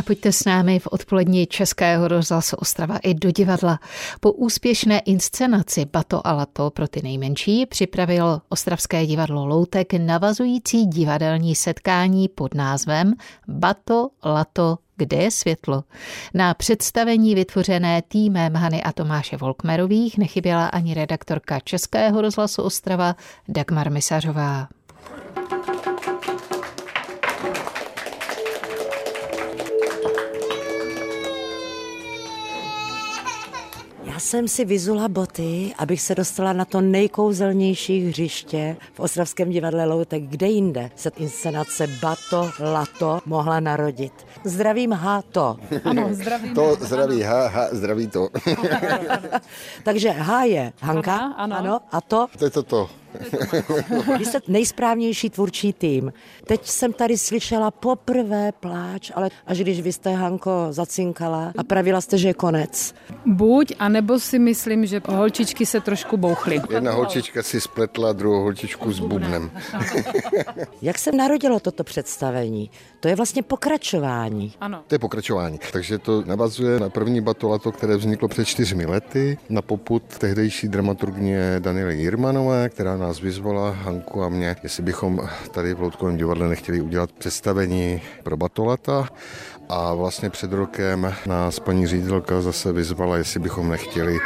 A pojďte s námi v odpolední Českého rozhlasu Ostrava i do divadla. Po úspěšné inscenaci Bato a Lato pro ty nejmenší připravilo Ostravské divadlo Loutek navazující divadelní setkání pod názvem Bato, Lato, kde je světlo. Na představení vytvořené týmem Hany a Tomáše Volkmerových nechyběla ani redaktorka Českého rozhlasu Ostrava Dagmar Misařová. Jsem si vyzula boty, abych se dostala na to nejkouzelnější hřiště v Ostravském divadle Loutek. Kde jinde se inscenace Bato Lato mohla narodit? Zdravím Hato. Ano, zdravím. To zdraví ha, ha, zdraví to. Takže H je Hanka, Hanna, ano. ano. A to? To je to to. Vy jste nejsprávnější tvůrčí tým. Teď jsem tady slyšela poprvé pláč, ale až když vy jste, Hanko, zacinkala a pravila jste, že je konec. Buď, anebo si myslím, že holčičky se trošku bouchly. Jedna holčička si spletla druhou holčičku s bubnem. Jak se narodilo toto představení? To je vlastně pokračování. Ano. To je pokračování. Takže to navazuje na první batolato, které vzniklo před čtyřmi lety na poput tehdejší dramaturgně Daniely Jirmanové, která nás vyzvala, Hanku a mě, jestli bychom tady v Loutkovém divadle nechtěli udělat představení pro batolata a vlastně před rokem nás paní ředitelka zase vyzvala, jestli bychom nechtěli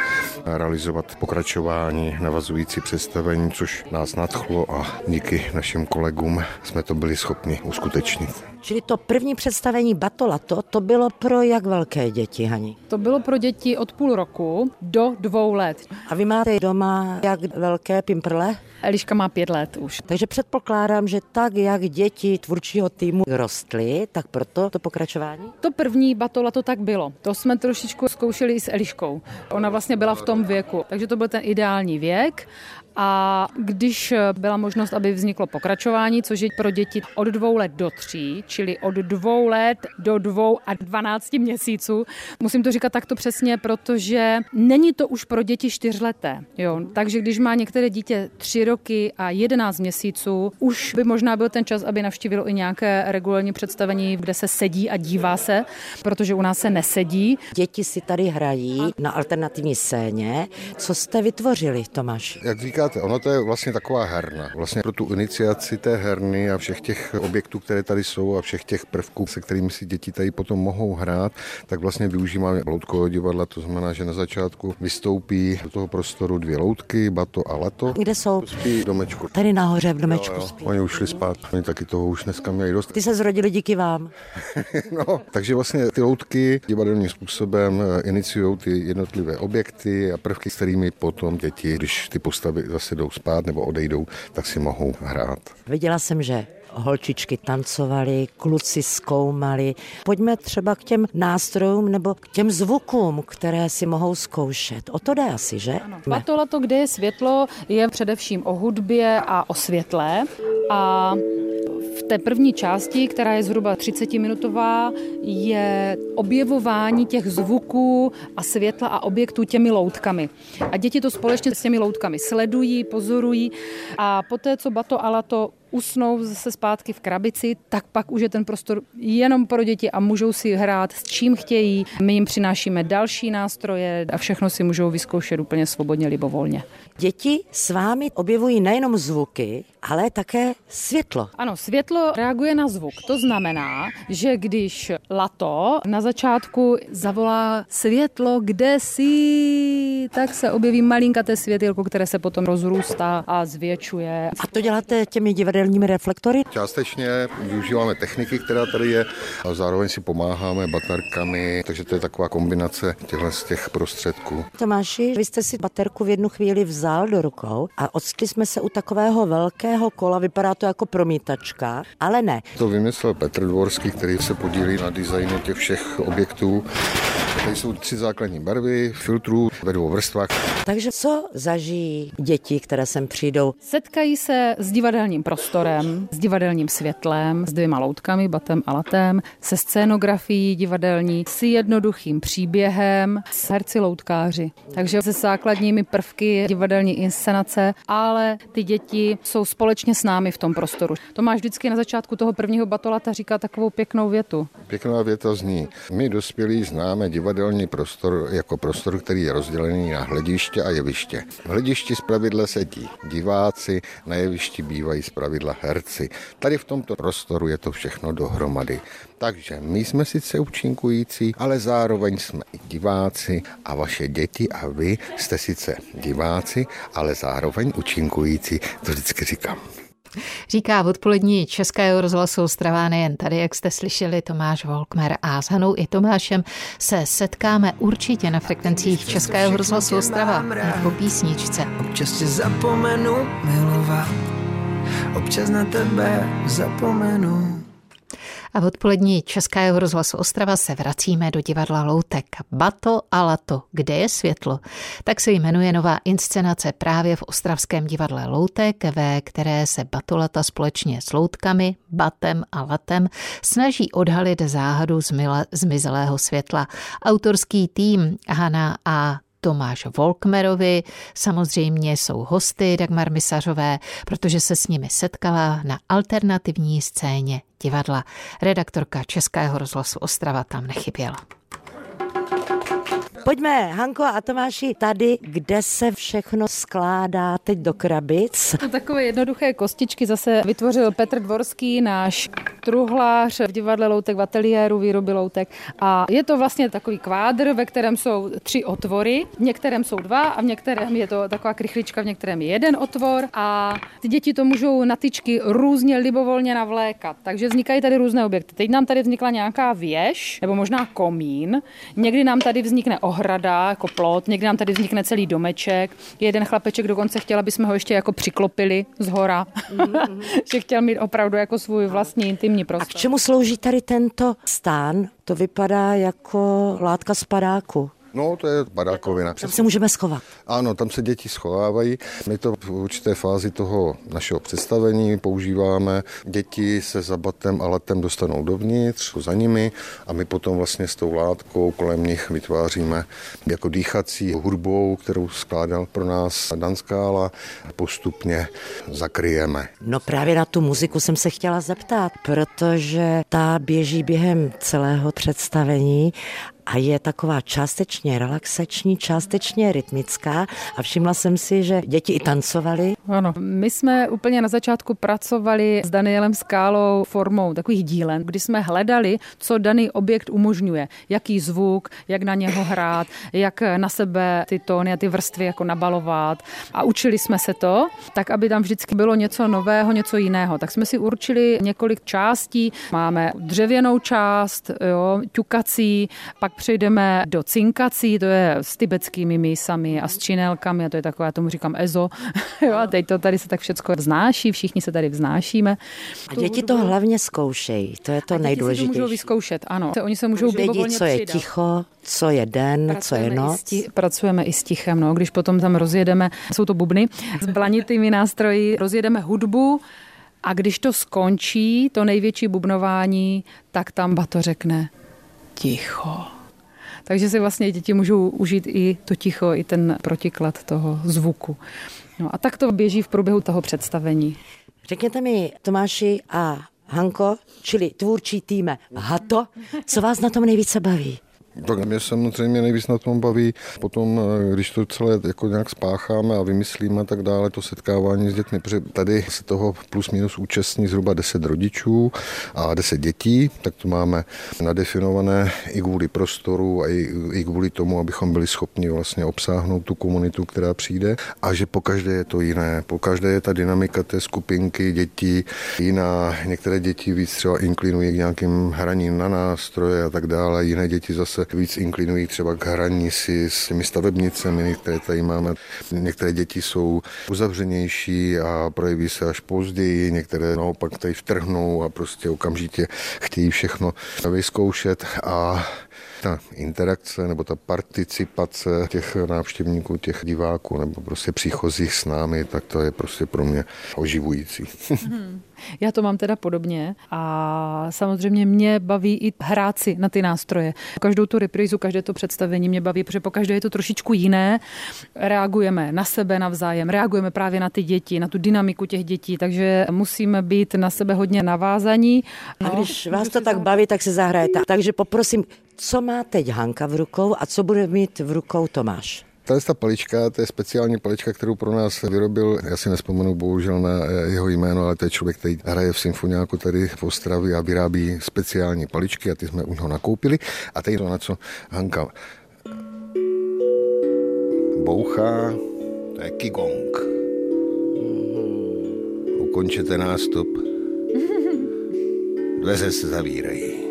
realizovat pokračování navazující představení, což nás nadchlo a díky našim kolegům jsme to byli schopni uskutečnit. Čili to první představení Batolato, to bylo pro jak velké děti, Hani? To bylo pro děti od půl roku do dvou let. A vy máte doma jak velké pimprle? Eliška má pět let už. Takže předpokládám, že tak, jak děti tvůrčího týmu rostly, tak proto to pokračování? To první batola to tak bylo. To jsme trošičku zkoušeli i s Eliškou. Ona vlastně byla v tom věku, takže to byl ten ideální věk a když byla možnost, aby vzniklo pokračování, což je pro děti od dvou let do tří, čili od dvou let do dvou a dvanácti měsíců, musím to říkat takto přesně, protože není to už pro děti čtyřleté. Jo? Takže když má některé dítě tři roky a jedenáct měsíců, už by možná byl ten čas, aby navštívilo i nějaké regulární představení, kde se sedí a dívá se, protože u nás se nesedí. Děti si tady hrají na alternativní scéně. Co jste vytvořili, Tomáš? Jak říká říkáte, ono to je vlastně taková herna. Vlastně pro tu iniciaci té herny a všech těch objektů, které tady jsou a všech těch prvků, se kterými si děti tady potom mohou hrát, tak vlastně využíváme loutkového divadla, to znamená, že na začátku vystoupí do toho prostoru dvě loutky, bato a lato. Kde jsou? Spí v domečku. Tady nahoře v domečku Jo, jo. spí. Oni už šli spát, oni taky toho už dneska měli dost. Ty se zrodili díky vám. No, takže vlastně ty loutky divadelním způsobem eh, iniciují ty jednotlivé objekty a prvky, s kterými potom děti, když ty postavy zase jdou spát nebo odejdou, tak si mohou hrát. Viděla jsem, že holčičky tancovaly, kluci zkoumali. Pojďme třeba k těm nástrojům nebo k těm zvukům, které si mohou zkoušet. O to jde asi, že? Batola to, kde je světlo, je především o hudbě a o světle. A v té první části, která je zhruba 30-minutová, je objevování těch zvuků a světla a objektů těmi loutkami. A děti to společně s těmi loutkami sledují, pozorují a poté, co Bato a Lato usnou zase zpátky v krabici, tak pak už je ten prostor jenom pro děti a můžou si hrát s čím chtějí. My jim přinášíme další nástroje a všechno si můžou vyzkoušet úplně svobodně, libovolně. Děti s vámi objevují nejenom zvuky, ale také světlo. Ano, světlo reaguje na zvuk. To znamená, že když Lato na začátku zavolá světlo, kde jsi, tak se objeví malinkaté světilko, které se potom rozrůstá a zvětšuje. A to děláte těmi divadelními reflektory? Částečně využíváme techniky, která tady je, a zároveň si pomáháme baterkami, takže to je taková kombinace těchto z těch prostředků. Tomáši, vy jste si baterku v jednu chvíli vzal do rukou a odstli jsme se u takového velkého kola, vypadá to jako promítačka, ale ne. To vymyslel Petr Dvorský, který se podílí na designu těch všech objektů Tady jsou tři základní barvy, filtrů ve dvou vrstvách. Takže co zažijí děti, které sem přijdou? Setkají se s divadelním prostorem, s divadelním světlem, s dvěma loutkami, batem a latem, se scénografií divadelní, s jednoduchým příběhem, s herci loutkáři. Takže se základními prvky divadelní inscenace, ale ty děti jsou společně s námi v tom prostoru. Tomáš vždycky na začátku toho prvního batolata říká takovou pěknou větu. Pěkná věta zní. My dospělí známe divadelní prostor jako prostor, který je rozdělený na hlediště a jeviště. V hledišti zpravidla sedí diváci, na jevišti bývají zpravidla herci. Tady v tomto prostoru je to všechno dohromady. Takže my jsme sice účinkující, ale zároveň jsme i diváci a vaše děti a vy jste sice diváci, ale zároveň účinkující. To vždycky říkám. Říká v odpolední Českého rozhlasu Ostrava nejen tady, jak jste slyšeli, Tomáš Volkmer a s Hanou i Tomášem se setkáme určitě na frekvencích Českého rozhlasu Ostrava po písničce. Občas tě zapomenu milovat, občas na tebe zapomenu. A v odpolední Českého rozhlasu Ostrava se vracíme do divadla Loutek. Bato a Lato, kde je světlo? Tak se jmenuje nová inscenace právě v Ostravském divadle Loutek, ve které se Batolata společně s Loutkami, Batem a Latem snaží odhalit záhadu zmizelého světla. Autorský tým Hana a Tomáš Volkmerovi, samozřejmě jsou hosty Dagmar Misařové, protože se s nimi setkala na alternativní scéně divadla. Redaktorka Českého rozhlasu Ostrava tam nechyběla. Pojďme, Hanko a Tomáši, tady, kde se všechno skládá teď do krabic. To takové jednoduché kostičky zase vytvořil Petr Dvorský, náš truhlář v divadle Loutek v ateliéru výroby Loutek. A je to vlastně takový kvádr, ve kterém jsou tři otvory. V některém jsou dva a v některém je to taková krychlička, v některém je jeden otvor. A ty děti to můžou na tyčky různě libovolně navlékat. Takže vznikají tady různé objekty. Teď nám tady vznikla nějaká věž, nebo možná komín. Někdy nám tady vznikne ohrada, jako plot, někdy nám tady vznikne celý domeček. Jeden chlapeček dokonce chtěl, aby jsme ho ještě jako přiklopili z hora, mm-hmm. že chtěl mít opravdu jako svůj vlastní intimní prostor. A k čemu slouží tady tento stán? To vypadá jako látka z padáku. No, to je badákovina. Tam se můžeme schovat. Ano, tam se děti schovávají. My to v určité fázi toho našeho představení používáme. Děti se za batem a letem dostanou dovnitř, za nimi a my potom vlastně s tou látkou kolem nich vytváříme jako dýchací hudbou, kterou skládal pro nás Dan Skála, postupně zakryjeme. No právě na tu muziku jsem se chtěla zeptat, protože ta běží během celého představení a je taková částečně relaxační, částečně rytmická a všimla jsem si, že děti i tancovaly. Ano, my jsme úplně na začátku pracovali s Danielem Skálou formou takových dílen, kdy jsme hledali, co daný objekt umožňuje, jaký zvuk, jak na něho hrát, jak na sebe ty tóny a ty vrstvy jako nabalovat a učili jsme se to, tak aby tam vždycky bylo něco nového, něco jiného. Tak jsme si určili několik částí. Máme dřevěnou část, jo, ťukací, pak přejdeme do cinkací, to je s tibetskými mísami a s činelkami, a to je takové, já tomu říkám EZO. jo, a teď to tady se tak všechno vznáší, všichni se tady vznáší. A děti to hlavně zkoušejí, to je to a nejdůležitější. to můžou vyzkoušet, ano. Oni se můžou vědět, co je ticho, co je den, pracujeme co je noc. I sti- pracujeme i s tichem, no. když potom tam rozjedeme, jsou to bubny, s blanitými nástroji, rozjedeme hudbu, a když to skončí, to největší bubnování, tak tam Bato řekne ticho. Takže si vlastně děti můžou užít i to ticho, i ten protiklad toho zvuku. No a tak to běží v průběhu toho představení. Řekněte mi, Tomáši a Hanko, čili tvůrčí týme Hato, co vás na tom nejvíce baví? Tak mě samozřejmě nejvíc na tom baví potom, eh, když to celé jako nějak spácháme a vymyslíme a tak dále, to setkávání s dětmi, protože tady se toho plus minus účastní zhruba 10 rodičů a 10 dětí, tak to máme nadefinované i kvůli prostoru a i, i kvůli tomu, abychom byli schopni vlastně obsáhnout tu komunitu, která přijde a že po každé je to jiné. Po každé je ta dynamika té skupinky dětí jiná. Některé děti víc třeba inklinují k nějakým hraním na nástroje a tak dále, jiné děti zase víc inklinují třeba k hraní si s těmi stavebnicemi, které tady máme. Některé děti jsou uzavřenější a projeví se až později, některé naopak tady vtrhnou a prostě okamžitě chtějí všechno vyzkoušet a ta interakce nebo ta participace těch návštěvníků, těch diváků nebo prostě příchozích s námi, tak to je prostě pro mě oživující. Hmm. Já to mám teda podobně a samozřejmě mě baví i hrát si na ty nástroje. Každou tu reprízu, každé to představení mě baví, protože po každé je to trošičku jiné. Reagujeme na sebe navzájem, reagujeme právě na ty děti, na tu dynamiku těch dětí, takže musíme být na sebe hodně navázaní. No, a když vás to tak baví, tak se zahrajete. Takže poprosím, co má teď Hanka v rukou a co bude mít v rukou Tomáš? Tady ta palička, to je speciální palička, kterou pro nás vyrobil, já si nespomenu bohužel na eh, jeho jméno, ale to je člověk, který hraje v symfoniáku tady v Ostravě a vyrábí speciální paličky a ty jsme u něho nakoupili. A tady to, na co Hanka bouchá, to je kigong. Ukončete nástup. Dveře se zavírají.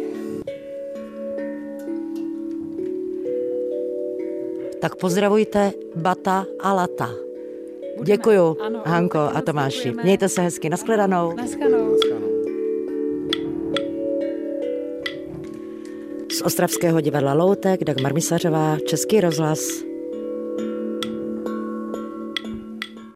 Tak pozdravujte Bata a Lata. Budeme. Děkuju, ano, Hanko a Tomáši. Mějte se hezky. Naschledanou. Naschledanou. Z Ostravského divadla Loutek, Dagmar Misařová, Český rozhlas,